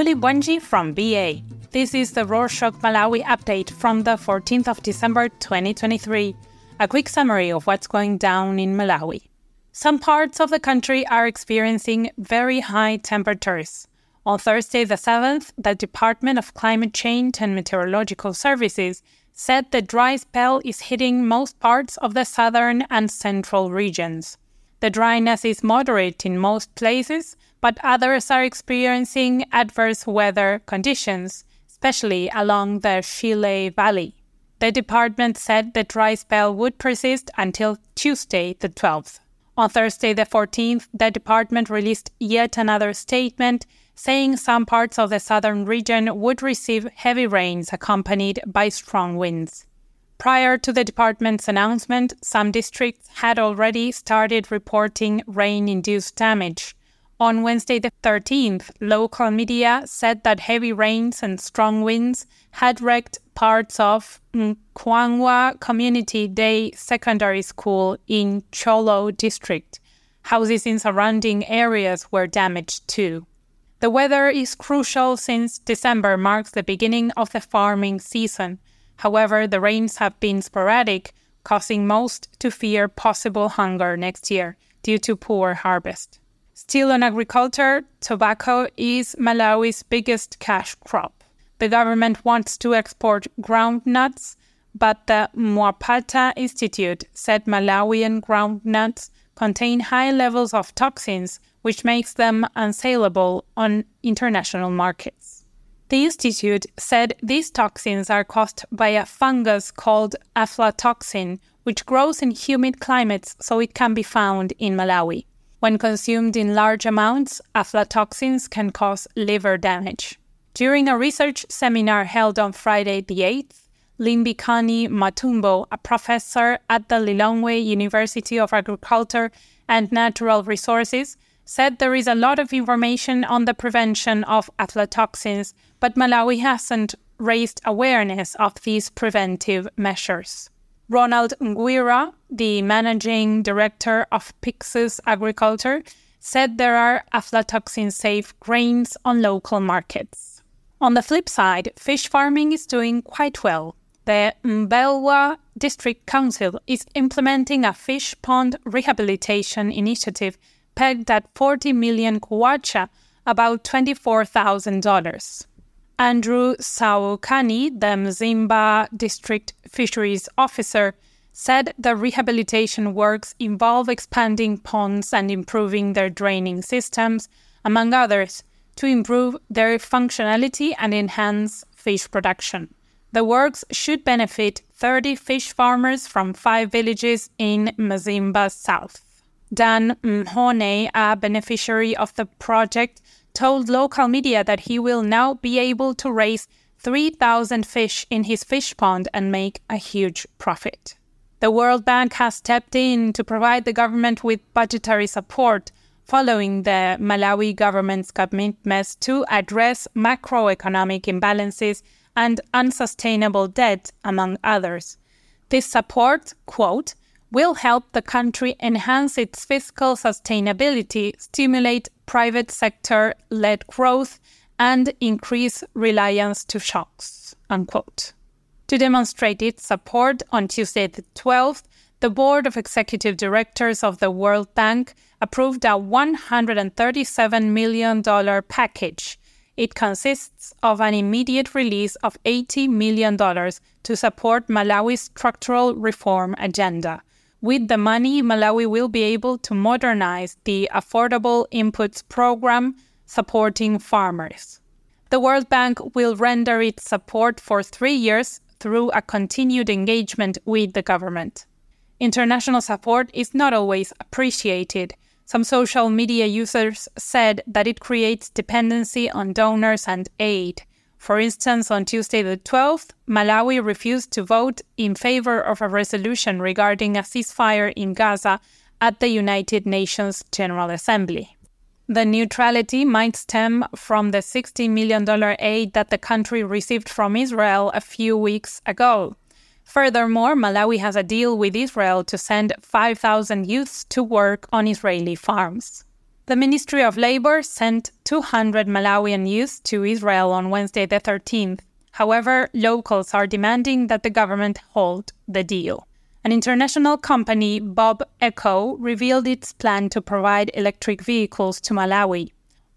Muli Bwanji from BA. This is the Rorshok Malawi update from the 14th of December 2023. A quick summary of what's going down in Malawi. Some parts of the country are experiencing very high temperatures. On Thursday, the 7th, the Department of Climate Change and Meteorological Services said the dry spell is hitting most parts of the southern and central regions. The dryness is moderate in most places, but others are experiencing adverse weather conditions, especially along the Shire Valley. The department said the dry spell would persist until Tuesday, the 12th. On Thursday, the 14th, the department released yet another statement saying some parts of the southern region would receive heavy rains accompanied by strong winds. Prior to the department's announcement, some districts had already started reporting rain induced damage. On Wednesday, the 13th, local media said that heavy rains and strong winds had wrecked parts of Nkwangwa Community Day Secondary School in Thyolo district. Houses in surrounding areas were damaged too. The weather is crucial since December marks the beginning of the farming season. However, the rains have been sporadic, causing most to fear possible hunger next year due to poor harvest. Still on agriculture, tobacco is Malawi's biggest cash crop. The government wants to export groundnuts, but the Mwapata Institute said Malawian groundnuts contain high levels of toxins, which makes them unsaleable on international markets. The Institute said these toxins are caused by a fungus called aflatoxin, which grows in humid climates so it can be found in Malawi. When consumed in large amounts, aflatoxins can cause liver damage. During a research seminar held on Friday the 8th, Limbikani Matumbi, a professor at the Lilongwe University of Agriculture and Natural Resources, said there is a lot of information on the prevention of aflatoxins, but Malawi hasn't raised awareness of these preventive measures. Ronald Ngwira, the managing director of Pyxus Agriculture, said there are aflatoxin safe grains on local markets. On the flip side, fish farming is doing quite well. The Mbelwa District Council is implementing a fish pond rehabilitation initiative pegged at 40 million kwacha, about $24,000. Andrew Saukani, the Mzimba District Fisheries Officer, said the rehabilitation works involve expanding ponds and improving their draining systems, among others, to improve their functionality and enhance fish production. The works should benefit 30 fish farmers from five villages in Mzimba South. Dan Mhone, a beneficiary of the project, told local media that he will now be able to raise 3,000 fish in his fish pond and make a huge profit. The World Bank has stepped in to provide the government with budgetary support following the Malawi government's commitments to address macroeconomic imbalances and unsustainable debt, among others. This support, quote, will help the country enhance its fiscal sustainability, stimulate private sector led growth, and increase reliance to shocks. Unquote. To demonstrate its support, on Tuesday the 12th, the Board of Executive Directors of the World Bank approved a $137 million package. It consists of an immediate release of $80 million to support Malawi's structural reform agenda. With the money, Malawi will be able to modernize the Affordable Inputs Program supporting farmers. The World Bank will render its support for three years through a continued engagement with the government. International support is not always appreciated. Some social media users said that it creates dependency on donors and aid. For instance, on Tuesday the 12th, Malawi refused to vote in favor of a resolution regarding a ceasefire in Gaza at the United Nations General Assembly. The neutrality might stem from the $60 million aid that the country received from Israel a few weeks ago. Furthermore, Malawi has a deal with Israel to send 5,000 youths to work on Israeli farms. The Ministry of Labor sent 200 Malawian youth to Israel on Wednesday the 13th. However, locals are demanding that the government hold the deal. An international company, Bob Eco, revealed its plan to provide electric vehicles to Malawi.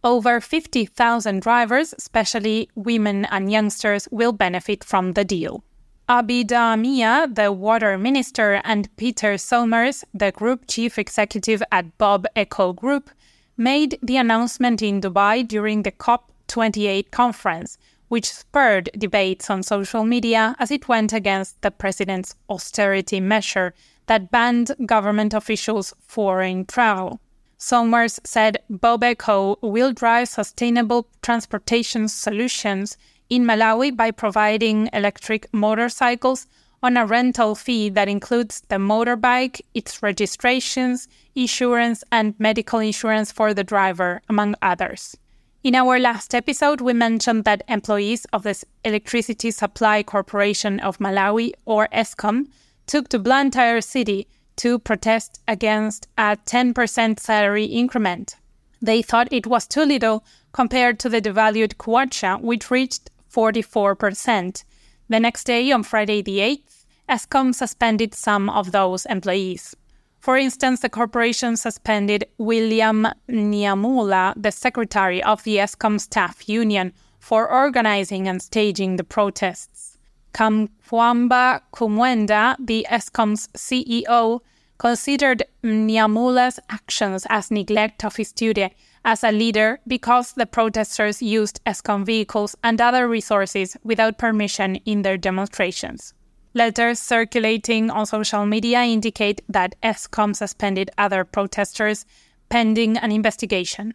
Over 50,000 drivers, especially women and youngsters, will benefit from the deal. Abida Mia, the water minister, and Peter Somers, the group chief executive at Bob Eco Group, made the announcement in Dubai during the COP28 conference, which spurred debates on social media as it went against the president's austerity measure that banned government officials' foreign travel. Somers said Bob Eco will drive sustainable transportation solutions in Malawi by providing electric motorcycles on a rental fee that includes the motorbike, its registrations, insurance, and medical insurance for the driver, among others. In our last episode, we mentioned that employees of the Electricity Supply Corporation of Malawi, or ESCOM, took to Blantyre City to protest against a 10% salary increment. They thought it was too little compared to the devalued kwacha, which reached 44%. The next day, on Friday the 8th, ESCOM suspended some of those employees. For instance, the corporation suspended William Nyamula, the secretary of the ESCOM staff union, for organizing and staging the protests. Kamkwamba Kumwenda, the ESCOM's CEO, considered Nyamula's actions as neglect of his duty as a leader because the protesters used ESCOM vehicles and other resources without permission in their demonstrations. Letters circulating on social media indicate that ESCOM suspended other protesters pending an investigation.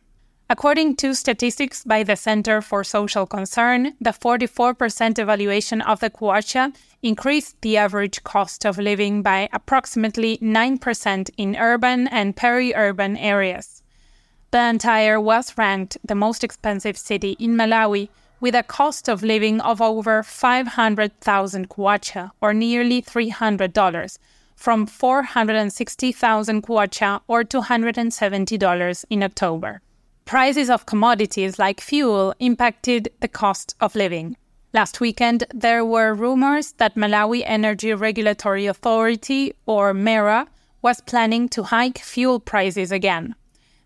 According to statistics by the Center for Social Concern, the 44% evaluation of the kwacha increased the average cost of living by approximately 9% in urban and peri urban areas. Blantyre was ranked the most expensive city in Malawi with a cost of living of over 500,000 kwacha, or nearly $300, from 460,000 kwacha, or $270 in October. Prices of commodities like fuel impacted the cost of living. Last weekend, there were rumors that Malawi Energy Regulatory Authority, or MERA, was planning to hike fuel prices again.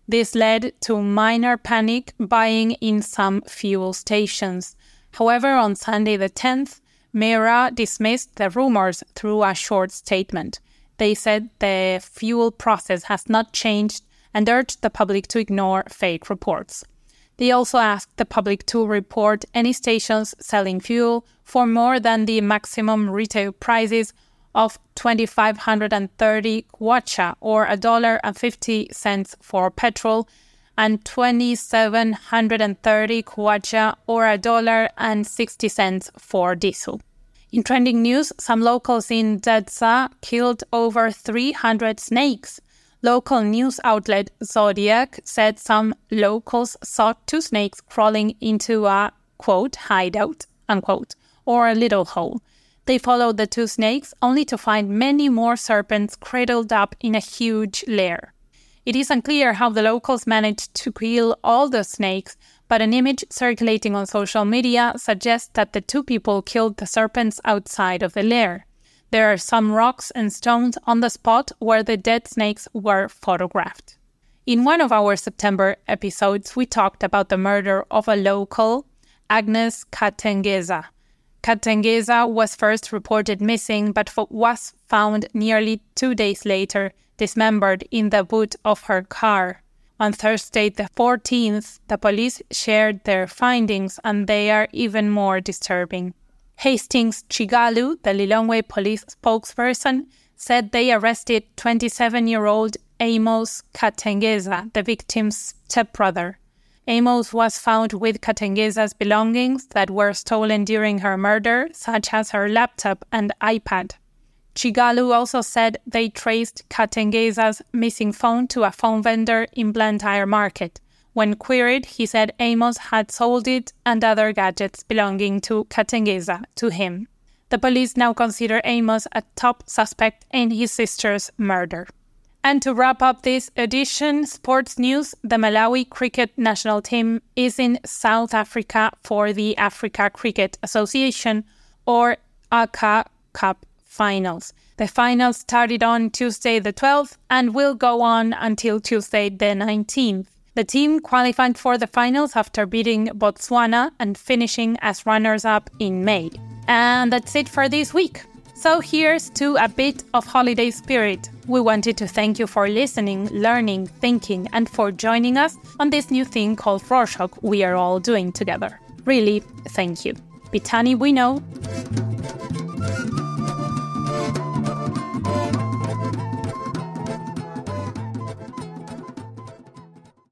This led to minor panic buying in some fuel stations. However, on Sunday the 10th, MERA dismissed the rumors through a short statement. They said the fuel process has not changed and urged the public to ignore fake reports. They also asked the public to report any stations selling fuel for more than the maximum retail prices of 2530 kwacha or a dollar and 50 cents for petrol and 2730 kwacha or a dollar and 60 cents for diesel. In trending news, some locals in Dedza killed over 300 snakes. Local news outlet Zodiak said some locals saw two snakes crawling into a quote hideout unquote or a little hole they followed the two snakes only to find many more serpents cradled up in a huge lair. It is unclear how the locals managed to kill all the snakes, but an image circulating on social media suggests that the two people killed the serpents outside of the lair. There are some rocks and stones on the spot where the dead snakes were photographed. In one of our September episodes, we talked about the murder of a local, Agnes Katengeza. Katengeza was first reported missing but was found nearly two days later, dismembered in the boot of her car. On Thursday, the 14th, the police shared their findings and they are even more disturbing. Hastings Chigalu, the Lilongwe police spokesperson, said they arrested 27 year old Amos Katengeza, the victim's stepbrother. Amos was found with Katengeza's belongings that were stolen during her murder, such as her laptop and iPad. Chigalu also said they traced Katengeza's missing phone to a phone vendor in Blantyre Market. When queried, he said Amos had sold it and other gadgets belonging to Katengeza to him. The police now consider Amos a top suspect in his sister's murder. And to wrap up this edition, sports news the Malawi cricket national team is in South Africa for the Africa Cricket Association or ACA Cup finals. The finals started on Tuesday the 12th and will go on until Tuesday the 19th. The team qualified for the finals after beating Botswana and finishing as runners up in May. And that's it for this week. So here's to a bit of holiday spirit. We wanted to thank you for listening, learning, thinking, and for joining us on this new thing called Rorshok we are all doing together. Really, thank you. Bitani we know.